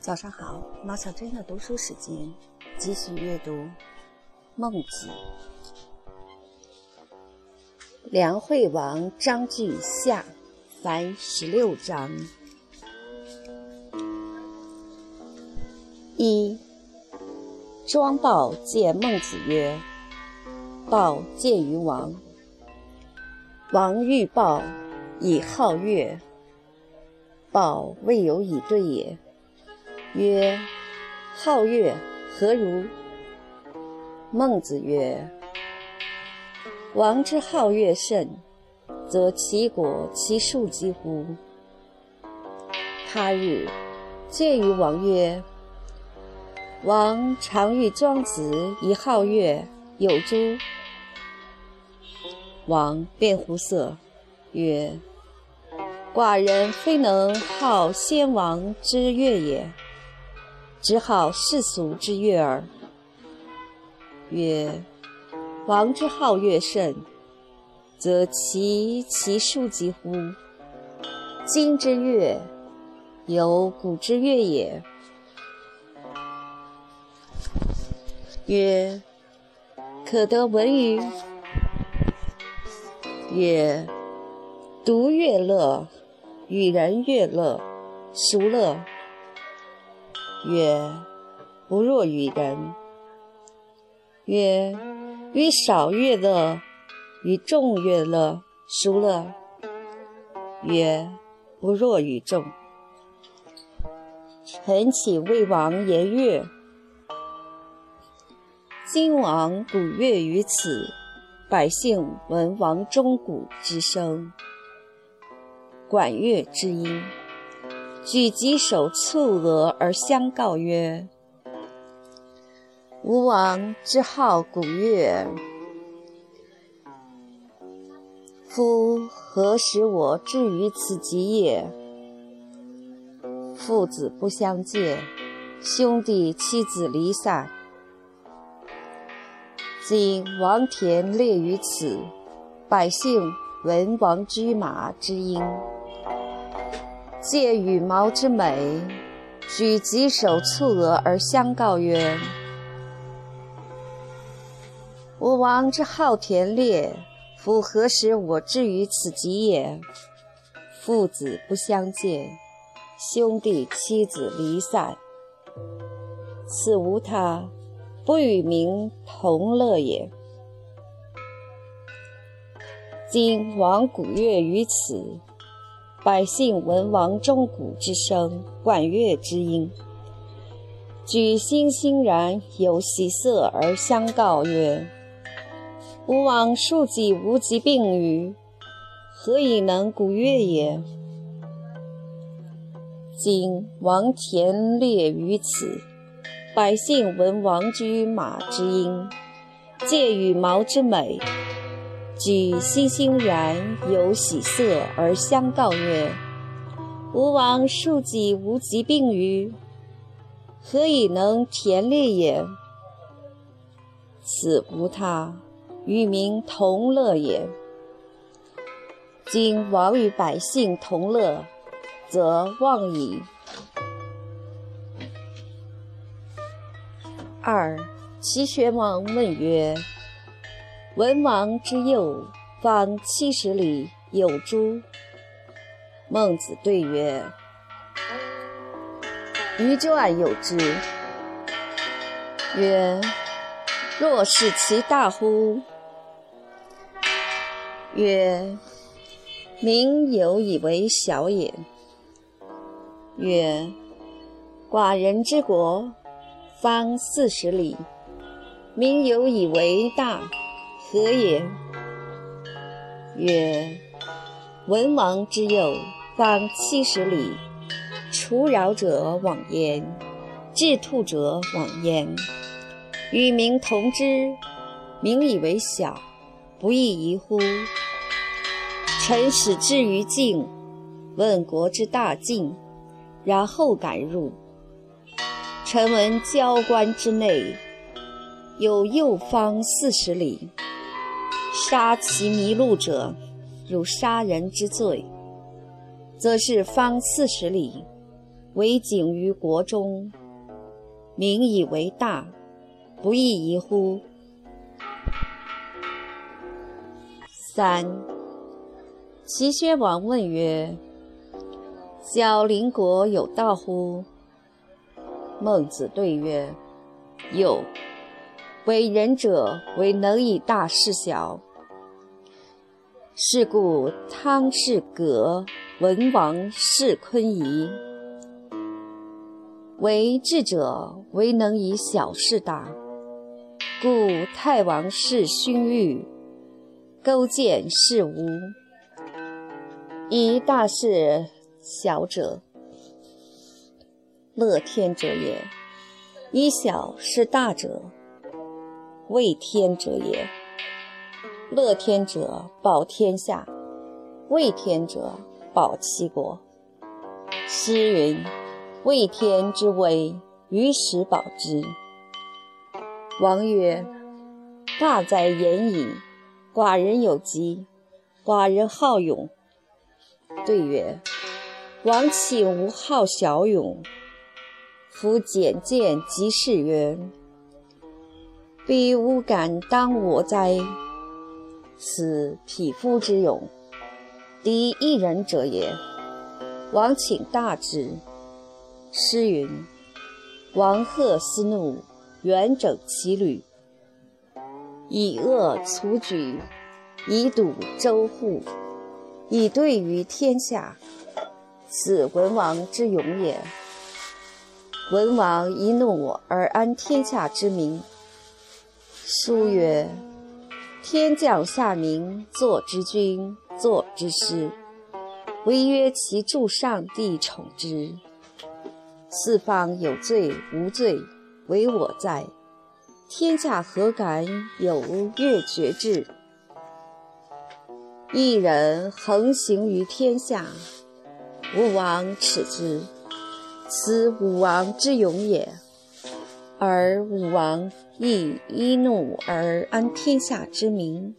早上好，马小珍的读书时间，继续阅读《孟子》。梁惠王章句下，凡十六章。一，庄豹见孟子曰：“豹见于王，王欲豹以好乐，豹未有以对也。”曰：好月何如？孟子曰：王之好月甚，则其国其庶几乎？他日见于王曰：王常欲庄子以好月，有诸？王便乎色，曰：寡人非能好先王之月也。只好世俗之乐耳。曰：王之好乐甚，则其其数几乎？今之乐，犹古之乐也。曰：可得闻于？曰：独乐乐，与人乐乐，孰乐？曰：不若与人。曰：与少乐乐，与众乐乐，孰乐？曰：不若与众。臣请为王言乐？今王鼓乐于此，百姓闻王钟鼓之声，管乐之音。举棘手蹙额而相告曰：“吾王之好古乐，夫何使我至于此极也？父子不相见，兄弟妻子离散。今王田列于此，百姓闻王居马之音。”借羽毛之美，举棘手蹙额而相告曰：“我王之好田猎，夫何时我至于此极也？父子不相见，兄弟妻子离散，此无他，不与民同乐也。今王鼓乐于此。”百姓闻王钟鼓之声，管乐之音，举欣欣然，有喜色而相告曰：“吾王庶几无疾病于，何以能鼓乐也？”今王田猎于此，百姓闻王居马之音，借羽毛之美。举欣欣然，有喜色而相告曰：“吾王庶几无疾病于，何以能田猎也？”此无他，与民同乐也。今王与百姓同乐，则忘矣。二，齐宣王问曰。文王之右方七十里，有诸？孟子对曰：“于传有之。”曰：“若是其大乎？”曰：“民有以为小也。”曰：“寡人之国方四十里，民有以为大。”何也？曰：文王之右方七十里，除扰者往焉，治兔者往焉。与民同之，民以为小，不亦宜乎？臣使至于境，问国之大境，然后敢入。臣闻交关之内，有右方四十里。杀其迷路者，如杀人之罪，则是方四十里，为景于国中，民以为大，不亦宜乎？三，齐宣王问曰：“小邻国有道乎？”孟子对曰：“有。为人者，为能以大事小。是故汤氏葛文王弑昆仪。为智者，唯能以小事大。故太王弑荀彧，勾践弑吴。以大事小者，乐天者也；以小事大者，畏天者也。乐天者保天下，畏天者保其国。诗云。畏天之威，于时保之。王曰：“大哉言矣！寡人有疾，寡人好勇。”对曰：“王岂无好小勇？夫简见即是曰：‘彼无敢当我哉！’此匹夫之勇，敌一人者也。王请大之。”诗云：“王贺思怒，元整其旅，以恶卒举，以堵周户，以对于天下。此文王之勇也。文王一怒而安天下之民。书曰：‘天降下民，作之君，作之师，惟曰其助上帝宠之。’”四方有罪无罪，唯我在。天下何敢有越绝志？一人横行于天下，吾王耻之。此武王之勇也。而武王亦一怒而安天下之民。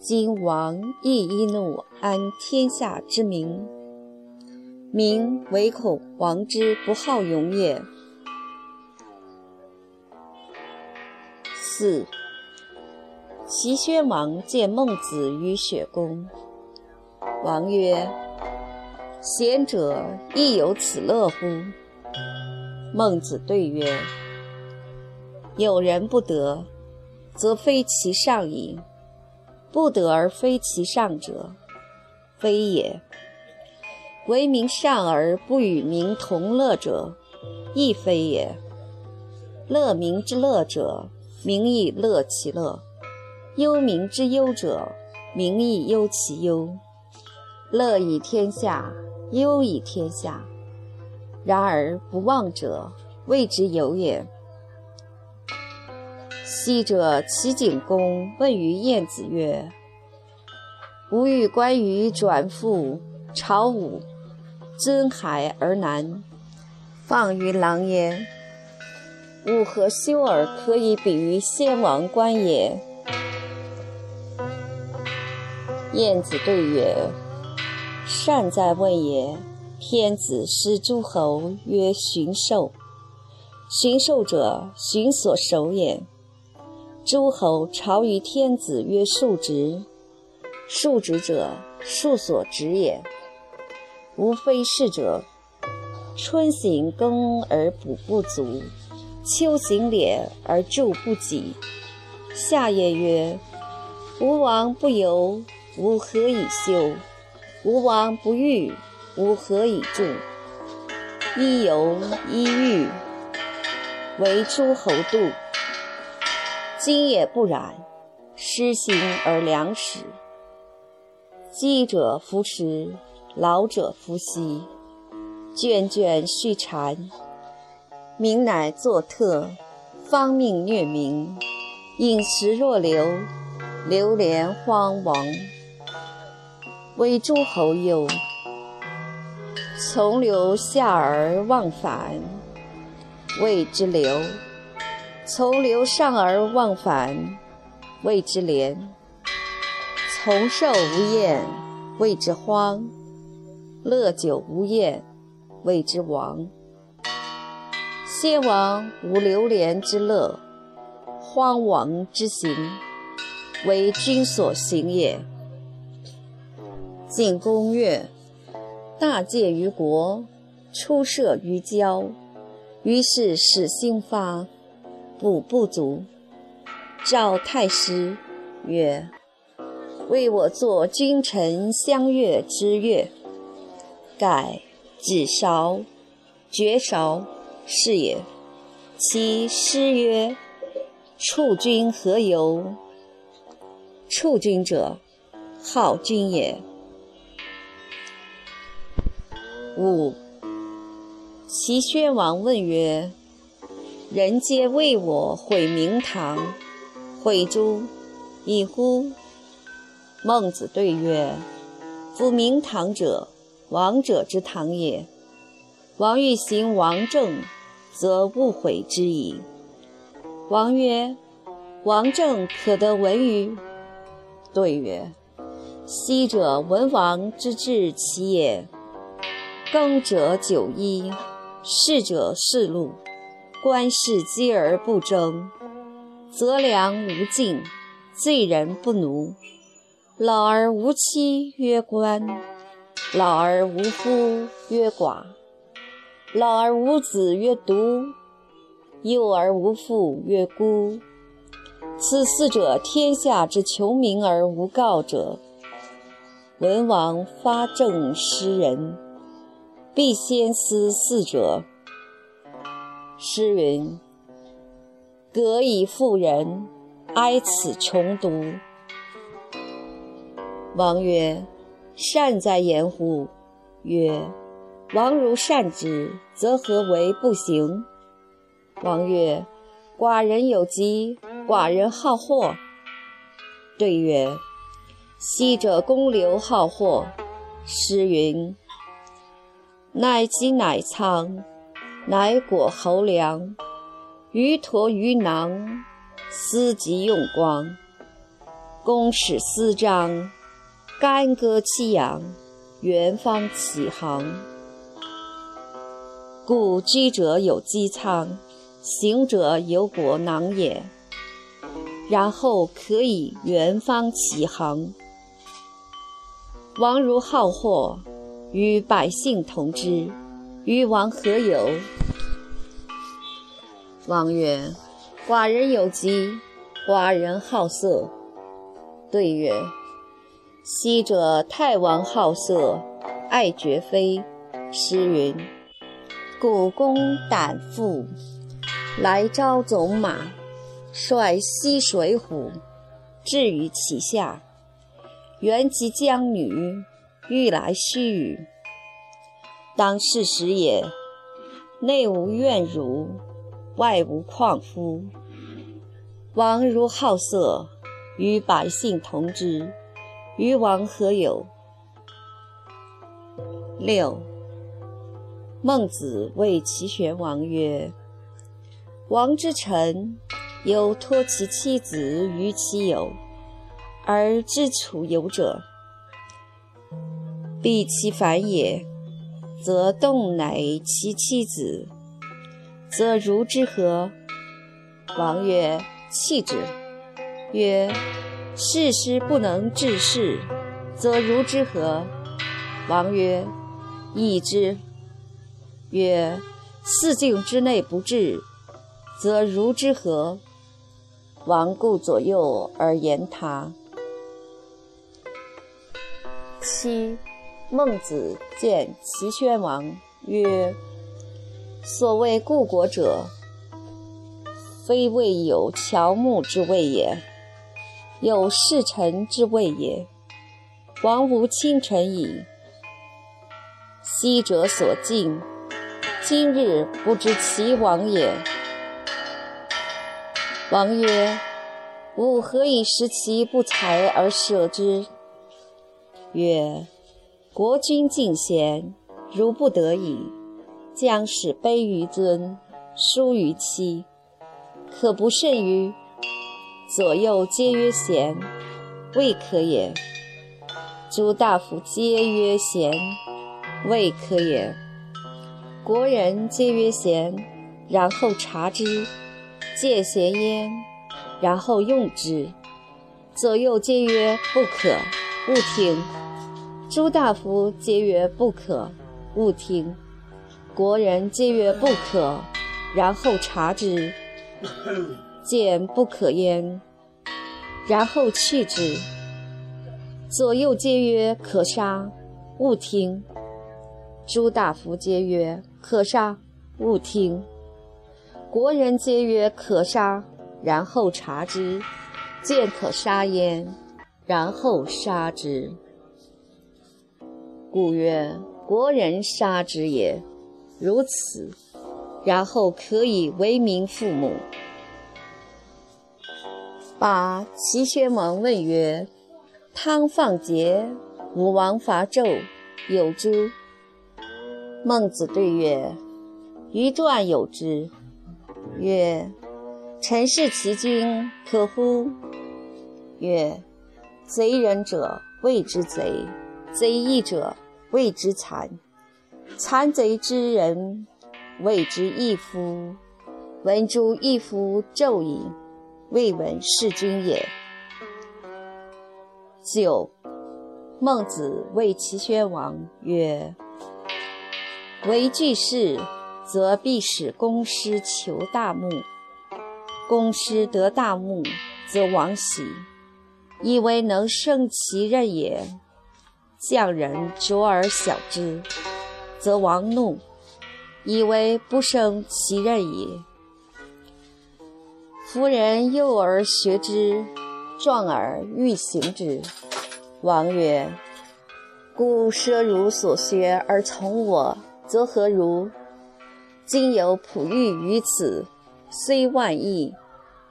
今王亦一怒安天下之民。民唯恐王之不好勇也。四，齐宣王见孟子于雪宫。王曰：“贤者亦有此乐乎？”孟子对曰：“有人不得，则非其上矣；不得而非其上者，非也。”为民善而不与民同乐者，亦非也。乐民之乐者，民亦乐其乐；忧民之忧者，民亦忧其忧。乐以天下，忧以天下。然而不忘者，谓之有也。昔者齐景公问于晏子曰：“吾欲观于转复朝武。”尊海而南，放于狼焉。吾何修而可以比于先王观也？晏子对曰：“善哉问也！天子失诸侯曰巡狩，巡狩者，巡所守也。诸侯朝于天子曰庶职，庶职者，庶所职也。”无非是者，春行耕而补不足，秋行敛而助不己。夏也曰：吴王不游，吾何以修？吴王不欲，吾何以助？一游一欲，为诸侯度。今也不然，失行而良食，饥者弗食。老者夫息，卷卷续缠，民乃作特，方命虐民，饮食若流，流连荒亡。为诸侯忧，从流下而忘返，谓之流；从流上而忘返，谓之廉；从寿无厌，谓之荒。乐久无厌，谓之亡。先王无流连之乐，荒亡之行，为君所行也。晋公曰：“大戒于国，出射于郊。”于是始兴发，补不足。召太师曰：“为我作君臣相悦之乐。”盖子韶、绝韶是也。其诗曰：“处君何由？处君者，好君也。”五。齐宣王问曰：“人皆为我毁明堂，毁诸矣乎？”孟子对曰：“夫明堂者，王者之堂也。王欲行王政，则勿毁之矣。”王曰：“王政可得闻于？”对曰：“昔者文王之治其也。耕者九一。”逝者世禄，官士积而不争，则良无尽，罪人不奴。老而无妻曰官，老而无夫曰寡，老而无子曰独，幼而无父曰孤。此四者，天下之穷民而无告者。文王发政施人。必先思四者。诗云：“葛以妇人，哀此穷独。”王曰：“善哉言乎！”曰：“王如善之，则何为不行？”王曰：“寡人有疾，寡人好货。”对曰：“昔者公刘好货。”诗云。乃鸡乃仓，乃果侯粮，鱼驼鱼囊，司机用光。公使私章，干戈戚扬，元方起航。故居者有机仓，行者有果囊也。然后可以元方起航。王如好货。与百姓同之，与王何有？王曰：“寡人有疾，寡人好色。”对曰：“昔者太王好色，爱绝妃。诗云：‘古公胆父，来招走马，率西水浒，至于其下，原及江女。’”欲来须臾，当是时也。内无怨儒，外无旷夫。王如好色，与百姓同之，与王何有？六。孟子谓齐宣王曰：“王之臣，有托其妻子于其友，而知楚友者。”必其反也，则动乃其妻子，则如之何？王曰：弃之。曰：事师不能治事，则如之何？王曰：易之。曰：四境之内不治，则如之何？王顾左右而言他。七。孟子见齐宣王曰：“所谓故国者，非谓有乔木之谓也，有侍臣之谓也。王无亲臣矣。昔者所敬，今日不知其王也。”王曰：“吾何以识其不才而舍之？”曰。国君敬贤，如不得已，将使卑于尊，疏于妻，可不甚于？左右皆曰贤，未可也。诸大夫皆曰贤，未可也。国人皆曰贤，然后察之，见贤焉，然后用之。左右皆曰不可，勿听。诸大夫皆曰不可，勿听。国人皆曰不可，然后察之，见不可焉，然后弃之。左右皆曰可杀，勿听。诸大夫皆曰可杀，勿听。国人皆曰可杀，然后察之，见可杀焉，然后杀之。故曰：国人杀之也。如此，然后可以为民父母。八齐宣王问曰：“汤放桀，武王伐纣，有诸？”孟子对曰：“于传有之。”曰：“臣视其君，可乎？”曰：“贼人者谓之贼，贼义者谓之残。残贼之人谓之义夫。闻诸义夫纣矣，未闻弑君也。”九。孟子谓齐宣王曰：为巨士，则必使公师求大木；公师得大木，则王喜，以为能胜其任也。匠人拙而小之，则王怒，以为不胜其任也。夫人幼而学之，壮而欲行之。王曰：“故奢如所学而从我。”则何如？今有璞玉于此，虽万亿，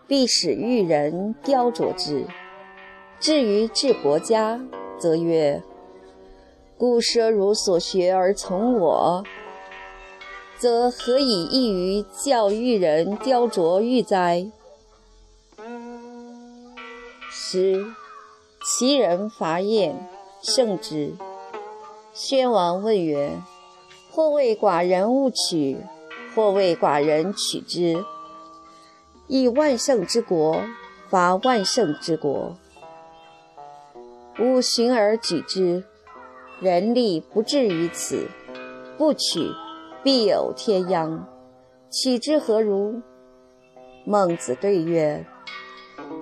必使玉人雕琢之。至于治国家，则曰：故舍汝所学而从我，则何以异于教玉人雕琢玉哉？十，其人伐燕，胜之。宣王问曰。或谓寡人勿取，或谓寡人取之。以万乘之国伐万乘之国，吾寻而举之，人力不至于此。不取，必有天殃。取之何如？孟子对曰：“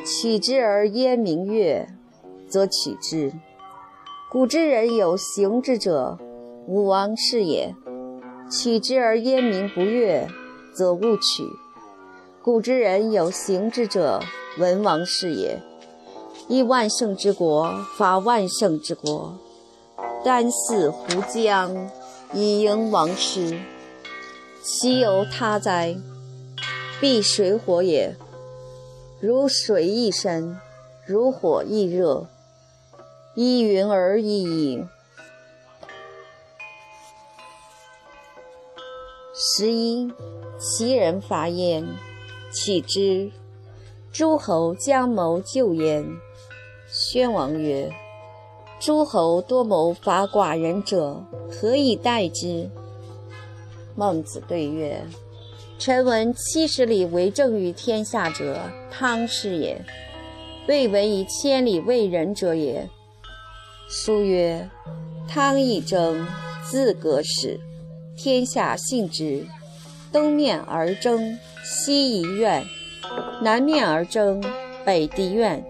取之而焉明月，则取之。古之人有行之者，武王是也。”取之而焉民不悦，则勿取。古之人有行之者，文王是也。以万圣之国法万圣之国，丹泗湖江，以迎王师。其有他哉？必水火也。如水亦深，如火亦热，依云而异矣。十一，齐人伐燕，取之。诸侯将谋救燕。宣王曰：“诸侯多谋伐寡人者，何以待之？”孟子对曰：“臣闻七十里为政于天下者，汤氏也；未闻以千里为人者也。”书曰：“汤亦征，自革始。”天下信之，东面而争，西夷怨；南面而争，北狄怨。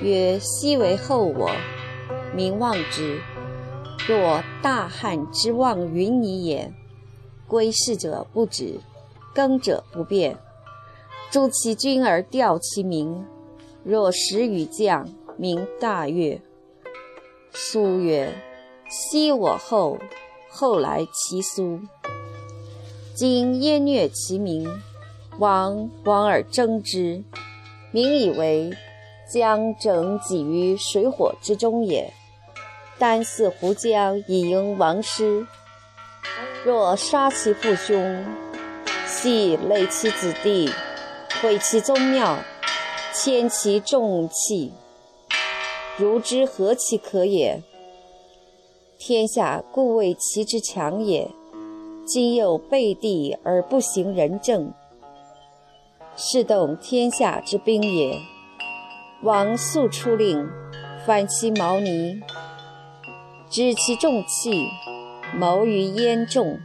曰：西为后我，民望之。若大旱之望云霓也。归事者不止，耕者不变。诛其君而吊其民。若时雨降，民大悦。苏曰：昔我后。后来其苏，今燕虐其民，王王而争之，民以为将整己于水火之中也。丹泗湖江以迎王师，若杀其父兄，系累其子弟，毁其宗庙，迁其重器，如之何其可也？天下故为其之强也。今又背地而不行仁政，是动天下之兵也。王素出令，反其毛尼，知其重器，谋于焉众。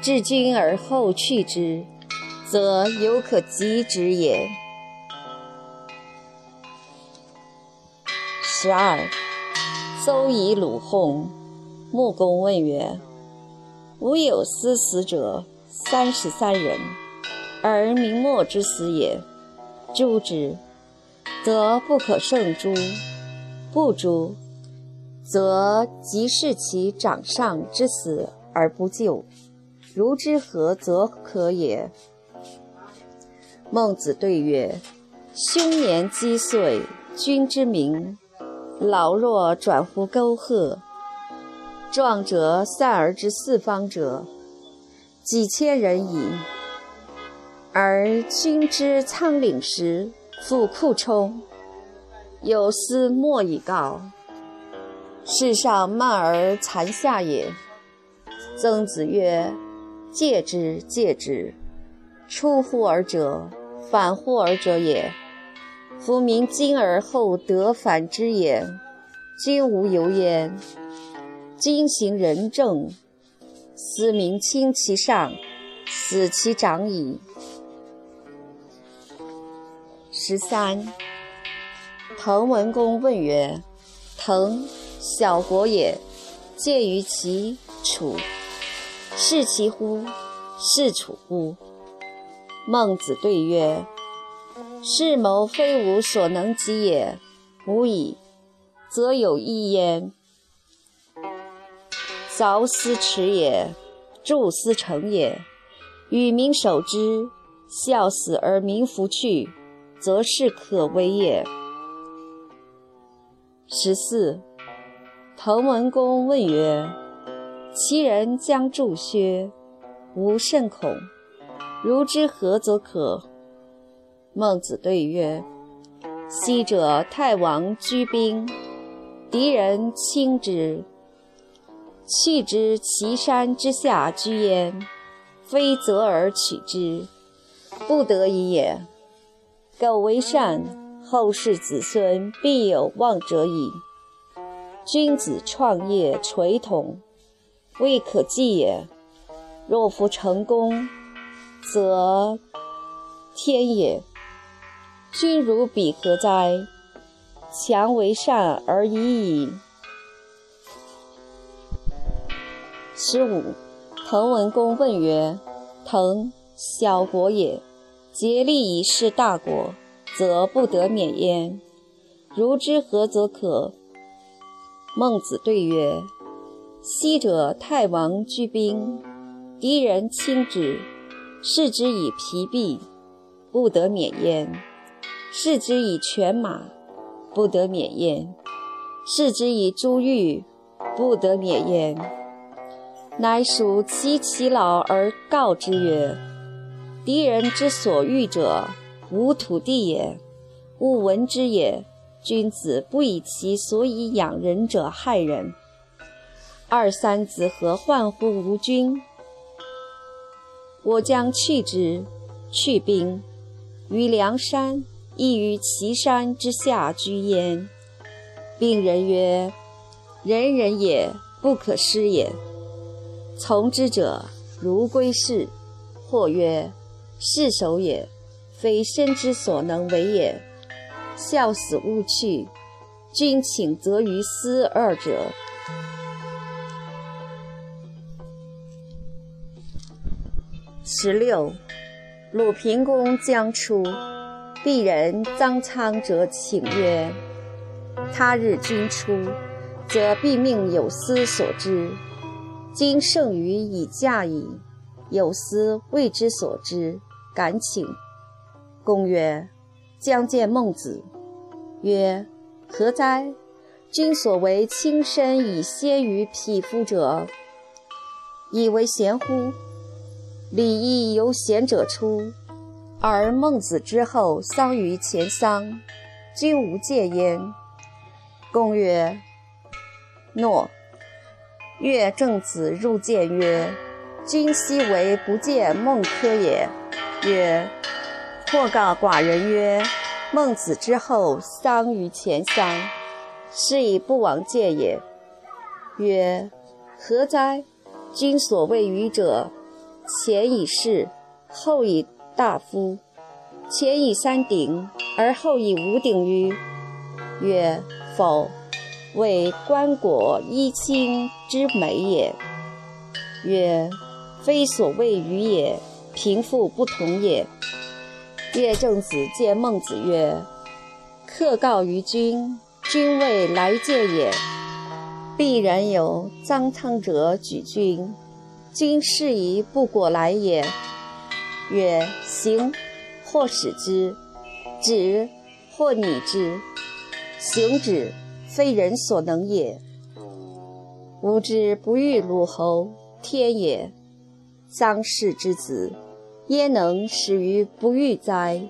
治君而后去之，则犹可及之也。十二，邹以鲁薨，穆公问曰：“吾有司死者三十三人，而明末之死也。诛之，则不可胜诛；不诛，则即是其掌上之死而不救。”如之何则可也？孟子对曰：“凶年积岁，君之明；老弱转乎沟壑。壮者散而之四方者，几千人矣。而君之仓廪实，复库充，有司莫以告。世上慢而残下也。”曾子曰。戒之，戒之！出乎尔者，反乎尔者也。夫民今而后得反之也。君无尤焉。今行仁政，思民轻其上，死其长矣。十三。滕文公问曰：“滕，小国也，介于齐、楚。”是其乎？是楚乎？孟子对曰：“是谋非吾所能及也。吾以，则有一焉。凿斯耻也，筑斯成也。与民守之，孝死而民弗去，则是可为也。”十四。滕文公问曰。其人将助薛，吾甚恐。如之何则可？孟子对曰：“昔者太王居兵，敌人轻之，弃之其山之下居焉，非择而取之，不得已也。苟为善，后世子孙必有望者矣。君子创业垂统。”未可继也。若夫成功，则天也。君如彼何哉？强为善而已矣。十五。滕文公问曰：“滕，小国也，竭力以事大国，则不得免焉。如之何则可？”孟子对曰。昔者太王居兵，敌人轻之，视之以疲弊，不得免焉；视之以犬马，不得免焉；视之以珠玉，不得免焉。乃属其其老而告之曰：“敌人之所欲者，无土地也，勿闻之也。君子不以其所以养人者害人。”二三子何患乎吾君？我将去之，去兵于梁山，亦于岐山之下居焉。病人曰：“人人也，不可失也。”从之者如归是。或曰：“士守也，非身之所能为也。”孝死勿去，君请则于斯二者。十六，鲁平公将出，鄙人臧苍者请曰：“他日君出，则必命有司所知。今剩余已嫁矣，有司未知所知，敢请。”公曰：“将见孟子。”曰：“何哉？君所为轻身以先于匹夫者，以为贤乎？”礼义由贤者出，而孟子之后丧于前丧，君无戒焉。公曰：诺。乐正子入见曰：君昔为不见孟轲也。”曰：“或告寡人曰：‘孟子之后丧于前丧，是以不往见也。’曰：‘何哉？君所谓愚者，前以士，后以大夫，前以三鼎，而后以五鼎于？’曰：‘否，为棺椁衣衾之美也。’曰：‘非所谓愚也。’”贫富不同也。乐正子见孟子曰：“客告于君，君未来见也。必然有臧苍者举君，君是以不果来也。”曰：“行，或使之；止，或拟之。行止，非人所能也。吾之不欲鲁侯，天也。臧氏之子。”焉能始于不欲哉？